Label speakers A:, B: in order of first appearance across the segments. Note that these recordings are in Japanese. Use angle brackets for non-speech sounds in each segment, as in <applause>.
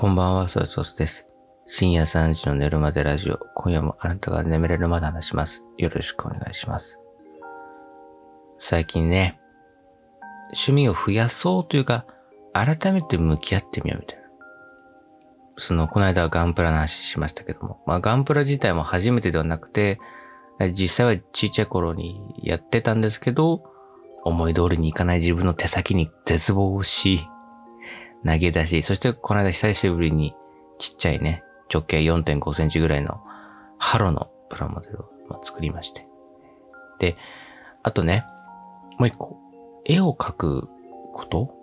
A: こんばんは、ソイソースです。深夜3時の寝るまでラジオ。今夜もあなたが眠れるまで話します。よろしくお願いします。最近ね、趣味を増やそうというか、改めて向き合ってみようみたいな。その、この間はガンプラの話しましたけども、まあガンプラ自体も初めてではなくて、実際はちっちゃい頃にやってたんですけど、思い通りにいかない自分の手先に絶望をし、投げ出し、そしてこの間久しぶりにちっちゃいね、直径4.5センチぐらいのハロのプラモデルを作りまして。で、あとね、もう一個、絵を描くこと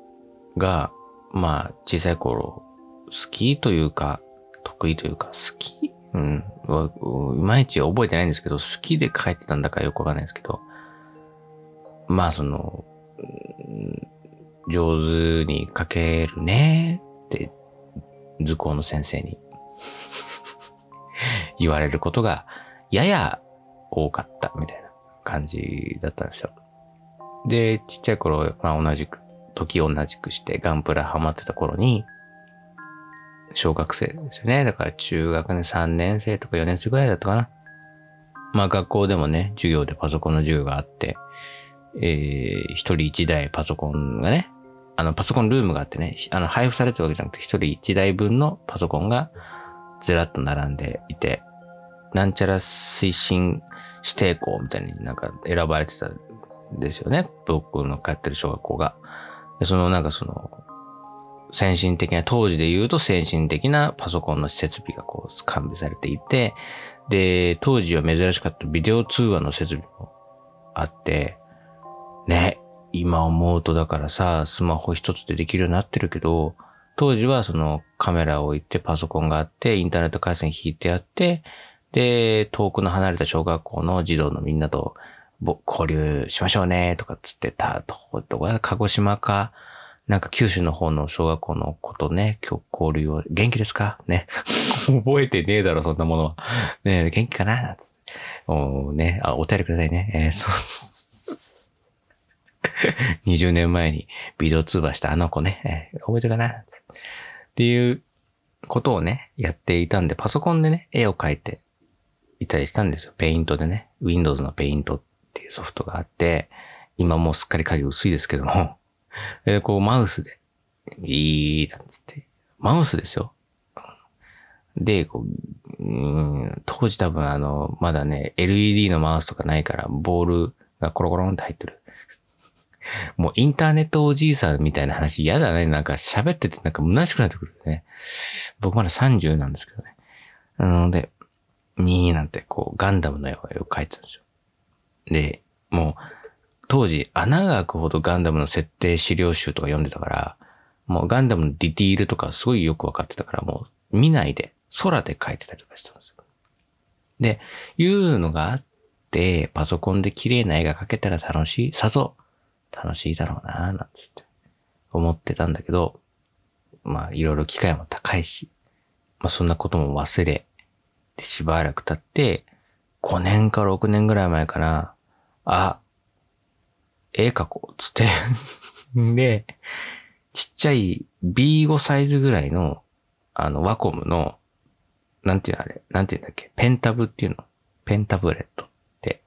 A: が、まあ小さい頃好きというか、得意というか、好き？うん。いまいち覚えてないんですけど、好きで描いてたんだかよくわかんないですけど、まあその、上手に描けるねって、図工の先生に <laughs> 言われることが、やや多かったみたいな感じだったんですよ。で、ちっちゃい頃、まあ同じく、時同じくしてガンプラハマってた頃に、小学生ですよね。だから中学年3年生とか4年生ぐらいだったかな。まあ学校でもね、授業でパソコンの授業があって、えー、一人一台パソコンがね、あの、パソコンルームがあってね、あの、配布されてるわけじゃなくて、一人一台分のパソコンがずらっと並んでいて、なんちゃら推進指定校みたいになんか選ばれてたんですよね。僕の通ってる小学校が。で、そのなんかその、先進的な、当時で言うと先進的なパソコンの設備がこう完備されていて、で、当時は珍しかったビデオ通話の設備もあって、ね、今思うとだからさ、スマホ一つでできるようになってるけど、当時はそのカメラを置いてパソコンがあって、インターネット回線引いてあって、で、遠くの離れた小学校の児童のみんなと交流しましょうね、とかっつってたとことか、鹿児島か、なんか九州の方の小学校の子とね、今日交流を、元気ですか？ね。<laughs> 覚えてねえだろ、そんなものは。ね、元気かな？つって。おね、あ、お便りくださいね。えー、そう。<laughs> 20年前にビデオ通話したあの子ね、えー覚えてるかな？っていうことをね、やっていたんで、パソコンでね、絵を描いていたりしたんですよ。ペイントでね、Windows のペイントっていうソフトがあって、今もうすっかり影薄いですけども、<laughs> えーこうマウスで、いい、なんつって、マウスですよ。で、こう、当時多分あの、まだね、LED のマウスとかないから、ボールがコロコロンって入ってる。もうインターネットおじいさんみたいな話嫌だね。なんか喋っててなんか虚しくなってくるね。僕まだ30なんですけどね。なので、にーなんてこうガンダムの絵を描いてたんですよ。で、もう当時穴が開くほどガンダムの設定資料集とか読んでたから、もうガンダムのディティールとかすごいよくわかってたから、もう見ないで空で描いてたりとかしてたんですよ。で、いうのがあって、パソコンで綺麗な絵が描けたら楽しい、さぞ楽しいだろうな、なんつって思ってたんだけど、まあいろいろ機会も高いし、まあそんなことも忘れ、でしばらく経って、5年か6年ぐらい前かな、あ、絵描こう、つって。<laughs> で、ちっちゃい B5 サイズぐらいの、あの、ワコムの、なんていうのあれ、なんていうんだっけ、ペンタブっていうの？ペンタブレットって。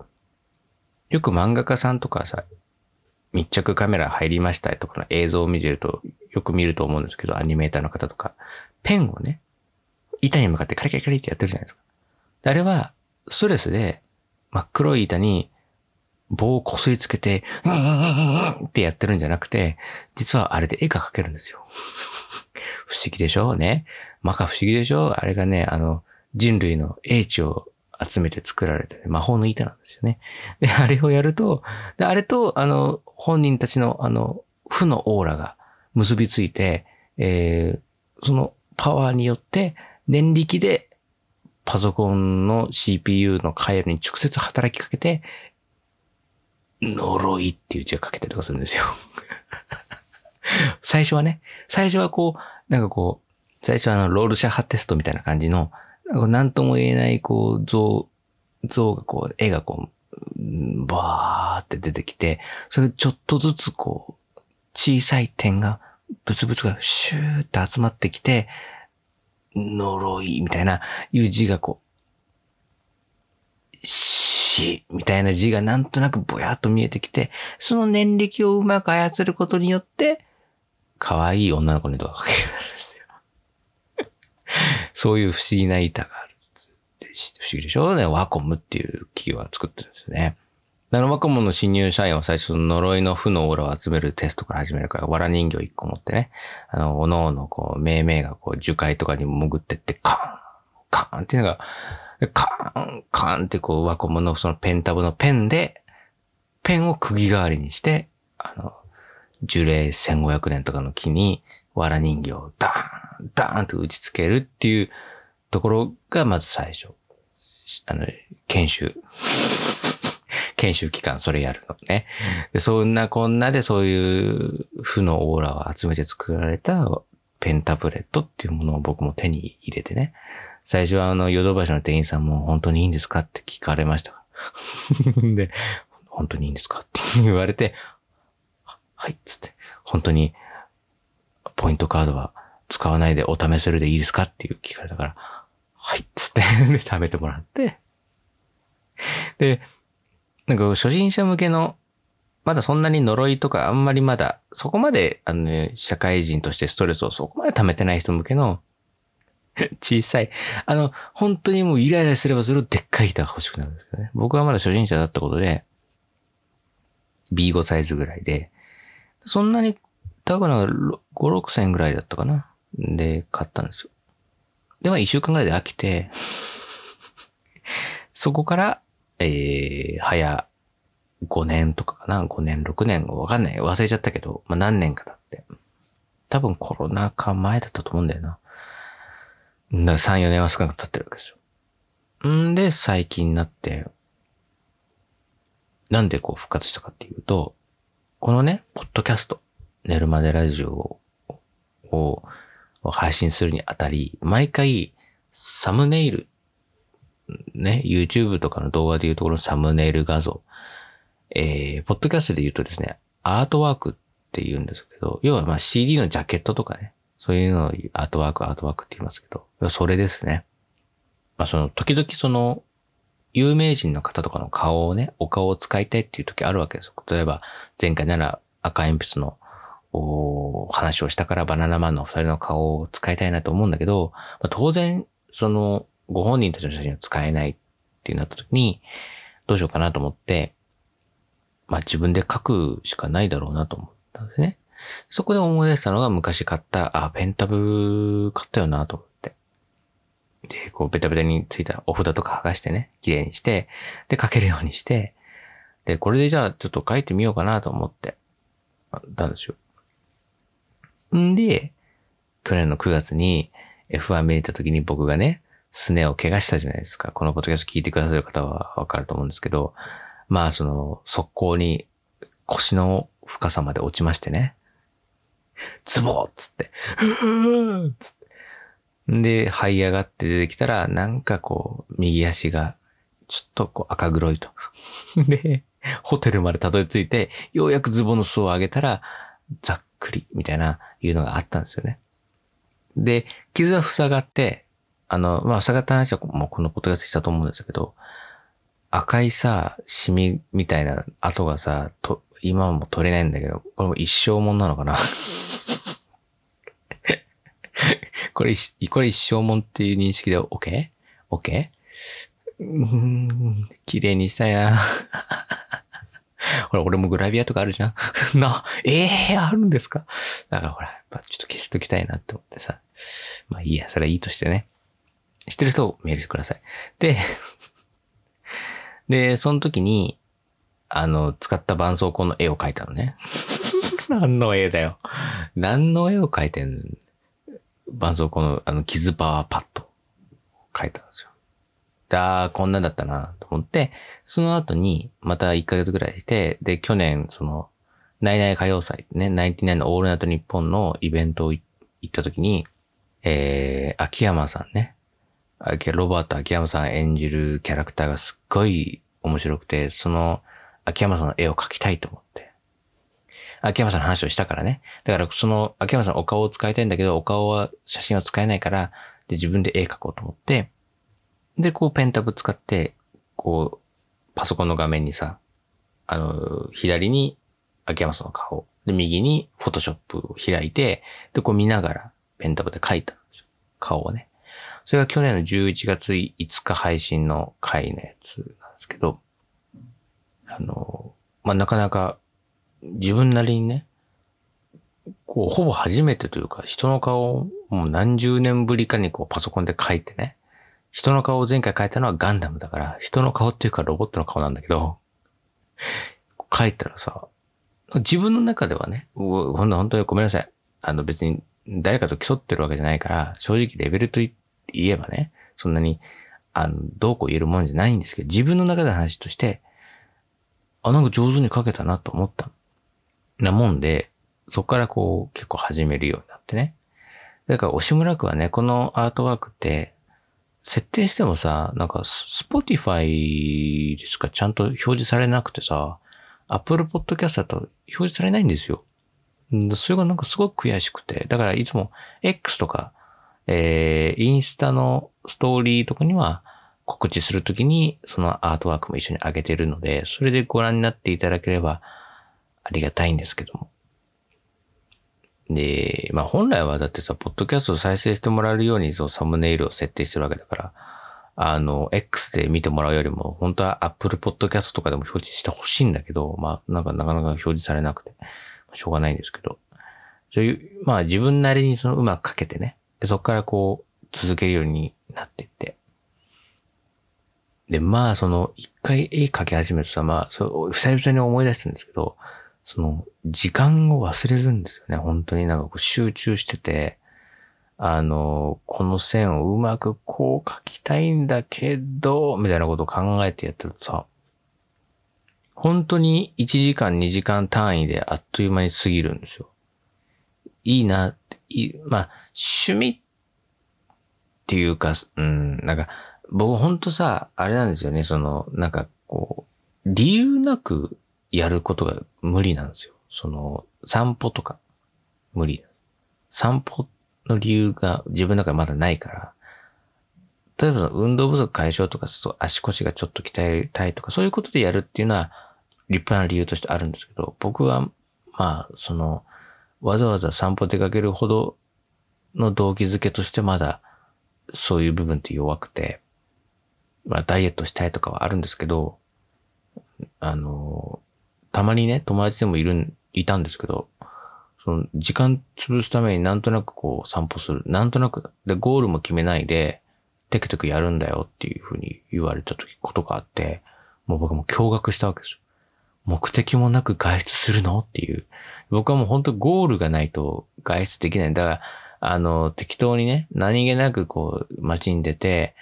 A: よく漫画家さんとかさ、密着カメラ入りましたとかの映像を見てると、よく見ると思うんですけど、アニメーターの方とか、ペンをね、板に向かってカリカリカリってやってるじゃないですか。あれは、ストレスで、真っ黒い板に棒をこすりつけて、うんうんうんうんってやってるんじゃなくて、実はあれで絵が描けるんですよ。<laughs> 不思議でしょうね。まか不思議でしょうあれがね、あの、人類の英知を集めて作られた、ね、魔法の板なんですよね。で、<laughs> あれをやると、で、あれと、あの、本人たちの、あの、負のオーラが結びついて、えー、そのパワーによって、念力で、パソコンの CPU の回路に直接働きかけて、呪いっていう字が書けたりとかするんですよ。<laughs> 最初はね、最初はこう、なんかこう、最初はあの、ロールシャッハテストみたいな感じの、なんとも言えない、こう、像、像がこう、絵がこう、バーって出てきて、それちょっとずつこう、小さい点が、ブツブツがシューって集まってきて、呪いみたいな、いう字がこう、死みたいな字がなんとなくぼやっと見えてきて、その年歴をうまく操ることによって、可愛い女の子にとか。そういう不思議な板がある。不思議でしょ？ね。ワコムっていう企業が作ってるんですね。ナノバコモンの新入社員は最初の呪いの負のオーラを集めるテストから始めるから、藁人形一個持ってね、あの、おのおのこう、命名がこう、樹海とかに潜ってって、カーンカーンっていうのが、カーンカーンってこう、ワコモのそのペンタブのペンで、ペンを釘代わりにして、あの、樹齢1500年とかの木に、藁人形をダーン、ダーンと打ち付けるっていうところがまず最初。あの、研修。<laughs> 研修期間それやるのね。でそんなこんなでそういう負のオーラを集めて作られたペンタブレットっていうものを僕も手に入れてね。最初はあの、ヨドバシの店員さんも本当にいいんですかって聞かれました。<laughs> で、本当にいいんですかって言われて、はい、つって、本当に、ポイントカードは使わないでお試せるでいいですかっていう聞かれたから、はいっ、つって、<laughs> で、食べてもらって、で、なんか初心者向けの、まだそんなに呪いとかあんまりまだ、そこまで、あの、ね、社会人としてストレスをそこまで溜めてない人向けの、<laughs> 小さい。あの、本当にもうイライラすればするでっかい板が欲しくなるんですよね。僕はまだ初心者だったことで、B5 サイズぐらいで、そんなに高くな5、6千円ぐらいだったかな。で、買ったんですよ。で、まあ一週間ぐらいで飽きて、<laughs> そこから、えー、早5年とかかな ?5 年、6年、わかんない。忘れちゃったけど、まあ何年か経って。多分コロナ禍前だったと思うんだよな。だから3、4年は少なく経ってるわけですよ。んで、最近になって、なんでこう復活したかっていうと、このね、ポッドキャスト、寝るまでラジオをを配信するにあたり、毎回サムネイルね、YouTube とかの動画でいうところのサムネイル画像。えー、ポッドキャストで言うとですね、アートワークって言うんですけど、要はまあ CD のジャケットとかね、そういうのをアートワーク、アートワークって言いますけど、それですね。まあその、時々その、有名人の方とかの顔をね、お顔を使いたいっていう時あるわけです。例えば、前回なら赤鉛筆のお話をしたからバナナマンの二人の顔を使いたいなと思うんだけど、まあ、当然、その、ご本人たちの写真を使えないってなった時に、どうしようかなと思って、まあ自分で書くしかないだろうなと思ったんですね。そこで思い出したのが昔買った、あ、ペンタブ買ったよなと思って。で、こうベタベタについたお札とか剥がしてね、綺麗にして、で書けるようにして、で、これでじゃあちょっと書いてみようかなと思って、たんですよ。んで、去年の9月に F1 見に行った時に僕がね、すねを怪我したじゃないですか。このポッドキャスト聞いてくださる方はわかると思うんですけど、まあその、速攻に腰の深さまで落ちましてね。ズボーっつって、つって。で、這い上がって出てきたら、なんかこう、右足が、ちょっとこう赤黒いと。<laughs> で、ホテルまでたどり着いて、ようやくズボンの裾を上げたら、ざっくり、みたいな、いうのがあったんですよね。で、傷は塞がって、あの、まあ、塞がった話はもうこのポッドキャスしたと思うんですけど、赤いさ、シミみたいな跡がさ、と、今も取れないんだけど、これも一生もんなのかな？<laughs> これ、これ一生もんっていう認識で OK?OK? うん、<laughs> 綺麗にしたいな。<laughs> ほら、俺もグラビアとかあるじゃん。<laughs> な、ええー、あるんですか？だからほら、やっぱちょっと消しときたいなって思ってさ。まあいいや、それはいいとしてね。知ってる人メールしてください。で、<laughs> で、その時に、あの、使った絆創膏の絵を描いたのね。何の絵だよ。何の絵を描いてんの？絆創膏の、あの、傷パワーパッド描いたんですよ。だー、こんなんだったなと思って、その後に、また1ヶ月ぐらいして、で、去年、その、ナイナイ歌謡祭ね、ナインティナインのオールナイトニッポンのイベントを行った時に、えー、秋山さんね、ロバート秋山さん演じるキャラクターがすっごい面白くて、その秋山さんの絵を描きたいと思って。秋山さんの話をしたからね。だからその秋山さんお顔を使いたいんだけど、お顔は写真を使えないから、で、自分で絵描こうと思って、で、こうペンタブ使って、こう、パソコンの画面にさ、あの、左に秋山さんの顔、で、右にフォトショップを開いて、で、こう見ながらペンタブで描いたんですよ。顔をね。それが去年の11月5日配信の回のやつなんですけど、あの、まあ、なかなか自分なりにね、こう、ほぼ初めてというか、人の顔をもう何十年ぶりかにこうパソコンで描いてね、人の顔を前回描いたのはガンダムだから、人の顔っていうかロボットの顔なんだけど、描いたらさ、自分の中ではね、ほんと本当にごめんなさい。あの別に誰かと競ってるわけじゃないから、正直レベルと言えばね、そんなに、あの、どうこう言えるもんじゃないんですけど、自分の中での話として、あ、なんか上手に書けたなと思った。なもんで、そこからこう結構始めるようになってね。だから惜しむらくはね、このアートワークって、設定してもさ、なんか、スポティファイでしかちゃんと表示されなくてさ、Apple Podcast だと表示されないんですよ。それがなんかすごく悔しくて。だからいつも X とか、えー、インスタのストーリーとかには告知するときにそのアートワークも一緒に上げてるので、それでご覧になっていただければありがたいんですけども。で、まあ本来はだってさ、ポッドキャストを再生してもらえるようにそのサムネイルを設定してるわけだから、あの、X で見てもらうよりも、本当は Apple Podcast とかでも表示してほしいんだけど、まあなんかなかなか表示されなくて。しょうがないんですけど、そういう、まあ自分なりにそのうまくかけてね、そこからこう続けるようになってって。で、まあその一回絵描き始めるとさ、まあそう、久々に思い出したんですけど、その時間を忘れるんですよね。本当になんかこう集中してて、あの、この線をうまくこう描きたいんだけど、みたいなことを考えてやってるとさ、本当に1時間2時間単位であっという間に過ぎるんですよ。いいな、いい、まあ、趣味っていうか、うん、なんか、僕本当さ、あれなんですよね、その、なんかこう、理由なくやることが無理なんですよ。その、散歩とか、無理。散歩の理由が自分の中でまだないから、例えばその運動不足解消とか、足腰がちょっと鍛えたいとか、そういうことでやるっていうのは、立派な理由としてあるんですけど、僕は、まあ、その、わざわざ散歩出かけるほどの動機づけとしてまだ、そういう部分って弱くて、まあ、ダイエットしたいとかはあるんですけど、あの、たまにね、友達でもいる、いたんですけど、その、時間潰すためになんとなくこう散歩する。なんとなく、で、ゴールも決めないで、テクテクやるんだよっていうふうに言われた時、ことがあって、もう僕も驚愕したわけですよ。目的もなく外出するのっていう。僕はもう本当ゴールがないと外出できない。だから、あの、適当にね、何気なくこう、街に出て、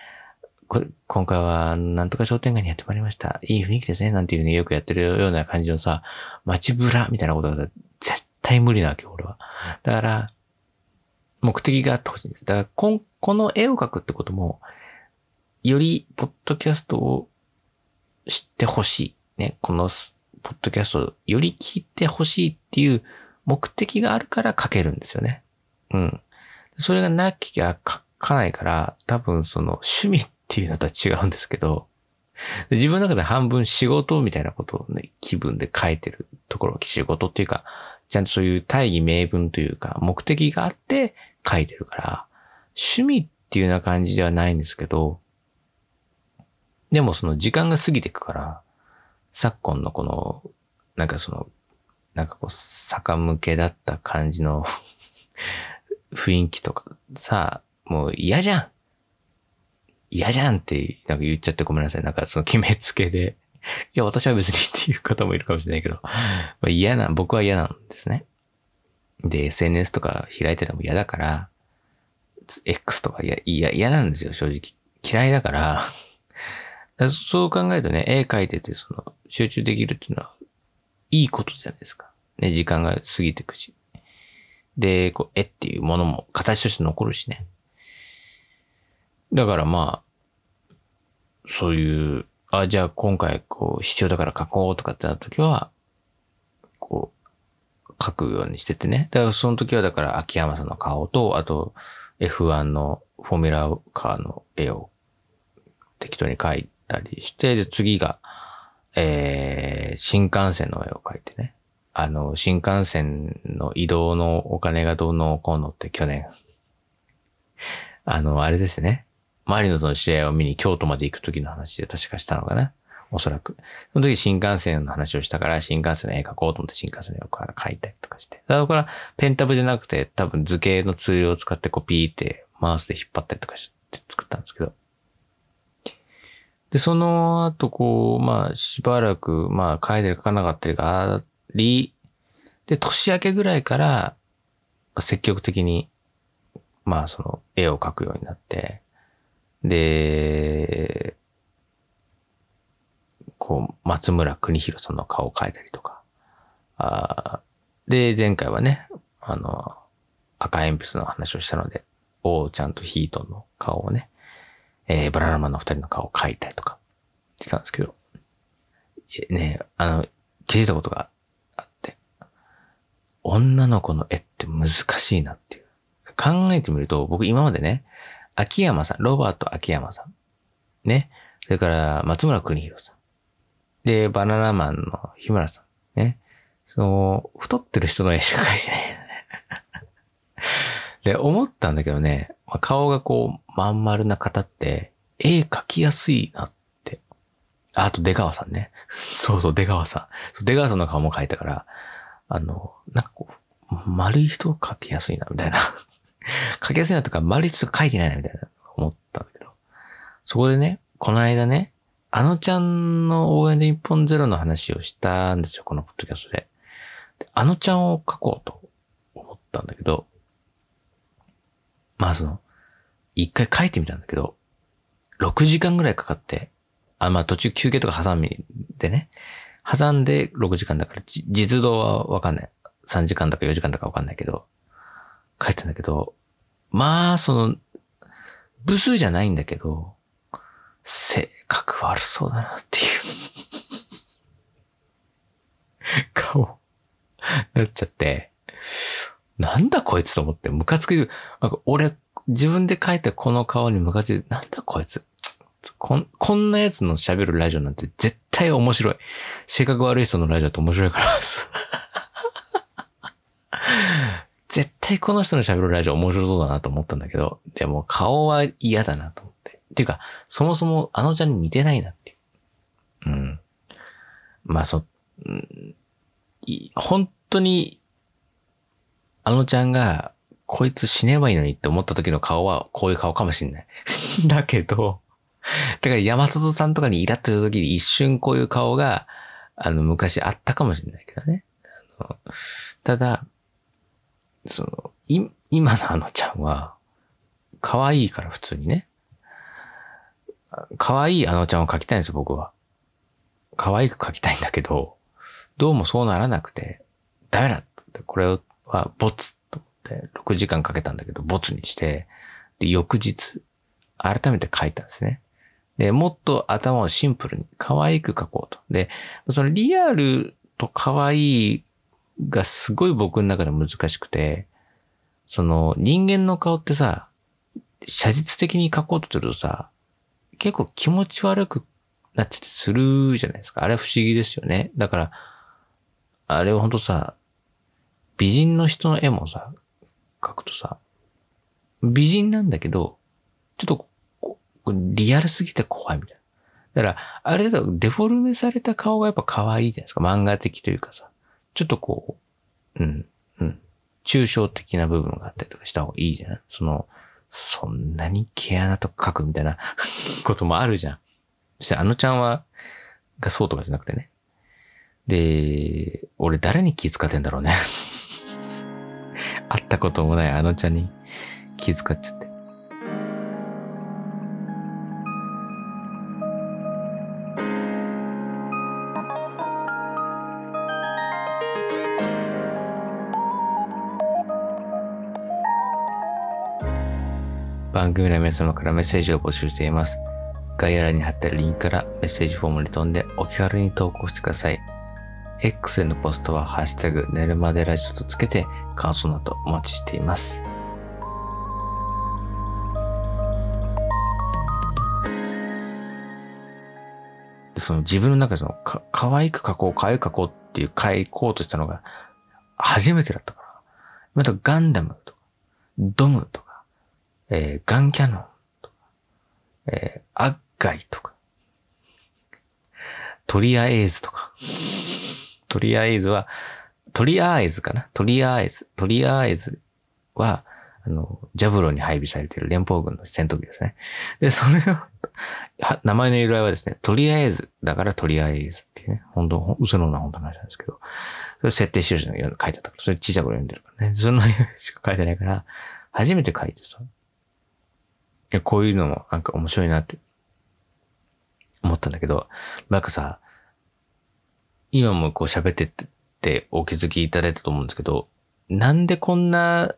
A: これ今回は、なんとか商店街にやってまいりました。いい雰囲気ですね。なんていうね、よくやってるような感じのさ、街ぶらみたいなことが絶対無理なわけよ、俺は。だから、目的があってほしい。だから、ここの絵を描くってことも、より、ポッドキャストを知ってほしい。ね、このポッドキャストをより聞いてほしいっていう目的があるから書けるんですよね。うん。それがなきゃ書かないから、多分その趣味っっていうのとは違うんですけど、自分の中で半分仕事みたいなことをね、気分で書いてるところ、仕事っていうか、ちゃんとそういう大義名分というか、目的があって書いてるから、趣味っていうような感じではないんですけど、でもその時間が過ぎていくから、昨今のこの、なんかその、なんかこう、坂向けだった感じの <laughs> 雰囲気とか、さ、もう嫌じゃん嫌じゃんってなんか言っちゃってごめんなさい。なんかその決めつけで <laughs> いや、私は別にっていう方もいるかもしれないけど <laughs> まあ嫌な、僕は嫌なんですね。で、SNS とか開いてても嫌だから、X とか嫌、嫌、嫌なんですよ、正直。嫌いだから <laughs> そう考えるとね、絵描いてて、その、集中できるっていうのは、いいことじゃないですか。ね、時間が過ぎてくし。で、こう、絵っていうものも形として残るしね。だからまあ、そういう、あ、じゃあ今回こう必要だから書こうとかってなった時は、こう、書くようにしててね。だからその時はだから秋山さんの顔と、あと F1 のフォーミュラーカーの絵を適当に描いたりして、で、次が、えー、新幹線の絵を描いてね。あの、新幹線の移動のお金がどうのこうのって去年、あの、あれですね。マリノスの試合を見に京都まで行く時の話で確かしたのかな？おそらく。その時新幹線の話をしたから、新幹線の絵描こうと思って新幹線の絵を描いたりとかして。だからペンタブじゃなくて、多分図形のツールを使ってこうピーってマウスで引っ張ったりとかして作ったんですけど。で、その後、こう、まあ、しばらく、まあ、書いてる書かなかったりがあり、で、年明けぐらいから、積極的に、まあ、その、絵を描くようになって、で、こう、松村邦弘さんの顔を描いたりとか。あで、前回はね、あの、赤鉛筆の話をしたので、王ちゃんとヒートンの顔をね、えー、バララマンの二人の顔を描いたりとかしてたんですけど、ね、あの、気づいたことがあって、女の子の絵って難しいなっていう。考えてみると、僕今までね、秋山さん、ロバート秋山さん、ね、それから松村邦弘さん、で、バナナマンの日村さん、ね、その、太ってる人の絵しか描いてない。<laughs> で、思ったんだけどね、ま顔がこう、まん丸な方って、絵描きやすいなって。あと、出川さんね。<laughs> そうそう、出川さん。出川さんの顔も描いたから、あの、なんかこう、丸い人描きやすいな、みたいな。描きやすいなとか、丸い人描いてないな、みたいな、思ったんだけど。そこでね、この間ね、あのちゃんの応援で日本ゼロの話をしたんですよ、このポッドキャストで。であのちゃんを描こうと思ったんだけど、まあその、一回書いてみたんだけど、6時間ぐらいかかって、あ、まあ途中休憩とか挟みでね、挟んで6時間だから、実動はわかんない。3時間だか4時間だかわかんないけど、書いたんだけど、まあ、その、部数じゃないんだけど、性格悪そうだなっていう <laughs> 顔、なっちゃって、なんだこいつと思って、ムカつく。なんか俺、自分で描いたこの顔にムカついて、なんだこいつ。こん、こんなやつの喋るラジオなんて絶対面白い。性格悪い人のラジオって面白いから。<laughs> 絶対この人の喋るラジオ面白そうだなと思ったんだけど、でも顔は嫌だなと思って。っていうか、そもそもあのちゃんに似てないなってう。ん。まあそ、うん、本当にあのちゃんが、こいつ死ねばいいのにって思った時の顔は、こういう顔かもしんない。<laughs> だけど、だから山里さんとかにイラッとした時に一瞬こういう顔が、あの、昔あったかもしれないけどね。あのただ、その、い、今のあのちゃんは、可愛いから普通にね。可愛いあのちゃんを描きたいんですよ、僕は。可愛く描きたいんだけど、どうもそうならなくて、ダメだってこれは、ボツと思って、6時間かけたんだけど、ボツにして、で、翌日、改めて書いたんですね。で、もっと頭をシンプルに、可愛く書こうと。で、そのリアルと可愛いがすごい僕の中で難しくて、その人間の顔ってさ、写実的に書こうとするとさ、結構気持ち悪くなっちゃってするじゃないですか。あれは不思議ですよね。だから、あれは本当さ、美人の人の絵もさ、描くとさ、美人なんだけど、ちょっとリアルすぎて怖いみたいな。だから、あれだとデフォルメされた顔がやっぱ可愛いじゃないですか。漫画的というかさ。ちょっとこう、うん、うん。抽象的な部分があったりとかした方がいいじゃない？その、そんなに毛穴とか描くみたいな <laughs> こともあるじゃん。そしてあのちゃんは、がそうとかじゃなくてね。で、俺誰に気遣ってんだろうね <laughs> 会ったこともないあのちゃんに気遣っちゃって。番組の皆様からメッセージを募集しています。概要欄に貼ってあるリンクからメッセージフォームに飛んでお気軽に投稿してください。X へのポストはハッシュタグ、寝るまでラジオとつけて感想などお待ちしています。その自分の中でそのか、可愛く書こう、可愛く書こうっていう書こうとしたのが初めてだったから。またガンダムとか、ドムとか、えー、ガンキャノンとか、えー、アッガイとか、とりあえずとか、とりあえずは、とりあえずかな？とりあえず、とりあえずは、あの、ジャブロに配備されている連邦軍の戦闘機ですね。で、それを、名前の由来はですね、とりあえず、だからとりあえずっていうね、本当嘘のな本当の話なんですけど、それ設定印の書いてあったから、それ小さい頃読んでるからね、そのしか書いてないから、初めて書いてさ、や、こういうのもなんか面白いなって思ったんだけど、なんかさ、今もこう喋ってってお気づきいただいたと思うんですけど、なんでこんな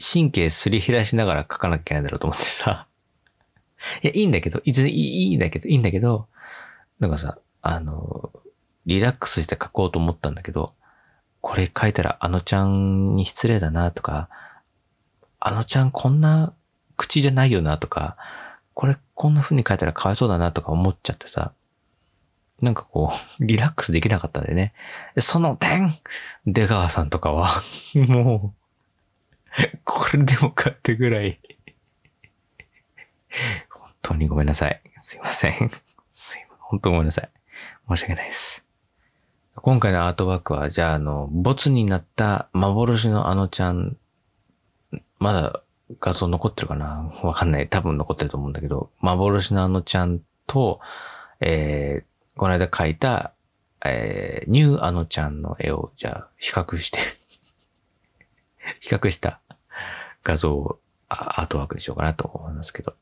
A: 神経すり減らしながら書かなきゃいけないんだろうと思ってさ。<laughs> いや、いいんだけど、いついいいんだけど、いいんだけど、なんかさ、あの、リラックスして書こうと思ったんだけど、これ書いたらあのちゃんに失礼だなとか、あのちゃんこんな口じゃないよなとか、これこんな風に書いたらかわいそうだなとか思っちゃってさ、なんかこう、<laughs> リラックスできなかったんでね。その点、出川さんとかは、<laughs> もう、これでもかってぐらい本当にごめんなさい。すいません。すいません。本当ごめんなさい。申し訳ないです。今回のアートワークは、じゃあ、あの、ボツになった幻のあのちゃん、まだ画像残ってるかな？わかんない。多分残ってると思うんだけど、幻のあのちゃんと、えー、この間描いた、えー、ニューあのちゃんの絵を、じゃあ、比較して <laughs> 比較した画像をアートワークにしようかなと思いますけど。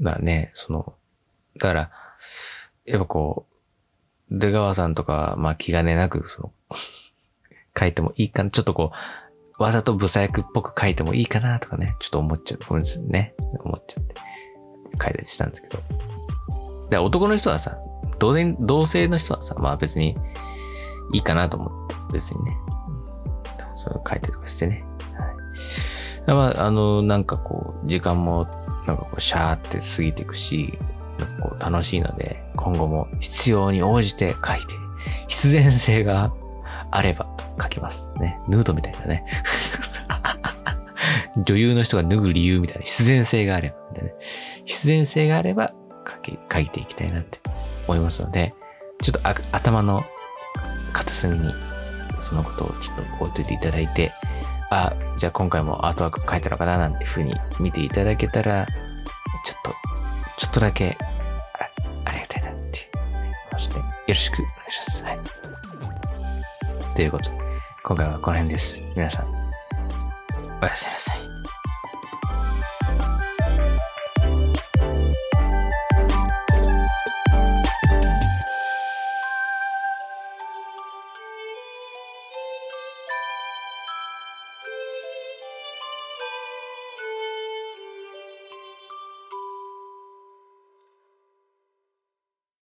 A: だからね、その、だから、やっぱこう、出川さんとか、まあ気兼ねなく、その、<laughs> 書いてもいいかな。ちょっとこう、わざとブサイクっぽく書いてもいいかなとかね、ちょっと思っちゃう。ごめんなさいね。思っちゃって。書いたりしたんですけど。で、男の人はさ、同然、同性の人はさ、まあ別にいいかなと思って、別にね。それ書いたりとかしてね。はいまあ、あの、なんかこう、時間も、なんかこう、シャーって過ぎていくし、なんかこう、楽しいので、今後も必要に応じて書いて、必然性があれば書きます。ね。ヌードみたいなね。<laughs> 女優の人が脱ぐ理由みたいな必然性があれば、ね、必然性があれば書き、書いていきたいなって思いますので、ちょっと頭の片隅にそのことをちょっと置いといていただいて、あ、じゃあ今回もアートワーク書いたのかななんていうふうに見ていただけたら、ちょっと、ちょっとだけあ、ありがたいなって思いまして、よろしくお願いします。はい。ということで、今回はこの辺です。皆さん、おやすみなさい。